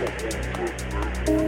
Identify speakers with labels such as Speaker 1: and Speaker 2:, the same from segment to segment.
Speaker 1: Thank you.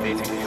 Speaker 2: Meeting.